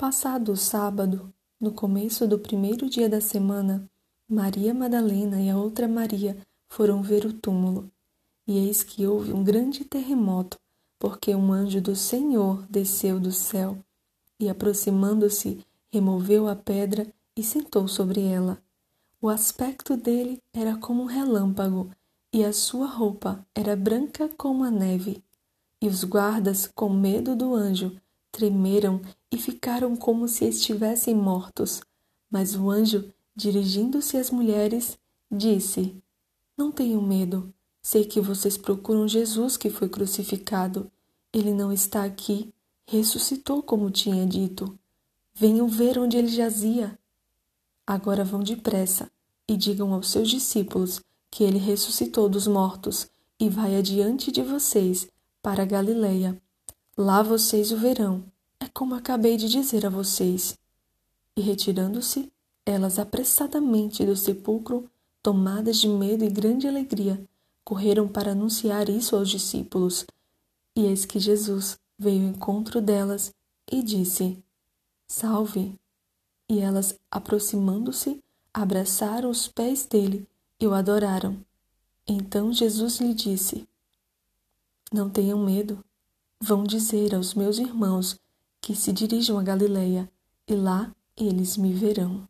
Passado o sábado, no começo do primeiro dia da semana, Maria Madalena e a outra Maria foram ver o túmulo. E eis que houve um grande terremoto, porque um anjo do Senhor desceu do céu e, aproximando-se, removeu a pedra e sentou sobre ela. O aspecto dele era como um relâmpago, e a sua roupa era branca como a neve. E os guardas, com medo do anjo, tremeram e ficaram como se estivessem mortos. Mas o anjo, dirigindo-se às mulheres, disse: Não tenham medo. Sei que vocês procuram Jesus que foi crucificado. Ele não está aqui, ressuscitou como tinha dito. Venham ver onde ele jazia. Agora vão depressa e digam aos seus discípulos que ele ressuscitou dos mortos e vai adiante de vocês para Galileia. Lá vocês o verão. É como acabei de dizer a vocês. E retirando-se, elas apressadamente do sepulcro, tomadas de medo e grande alegria, correram para anunciar isso aos discípulos. E eis que Jesus veio ao encontro delas e disse: Salve! E elas, aproximando-se, abraçaram os pés dele e o adoraram. Então Jesus lhe disse: Não tenham medo. Vão dizer aos meus irmãos que se dirijam a Galileia, e lá eles me verão.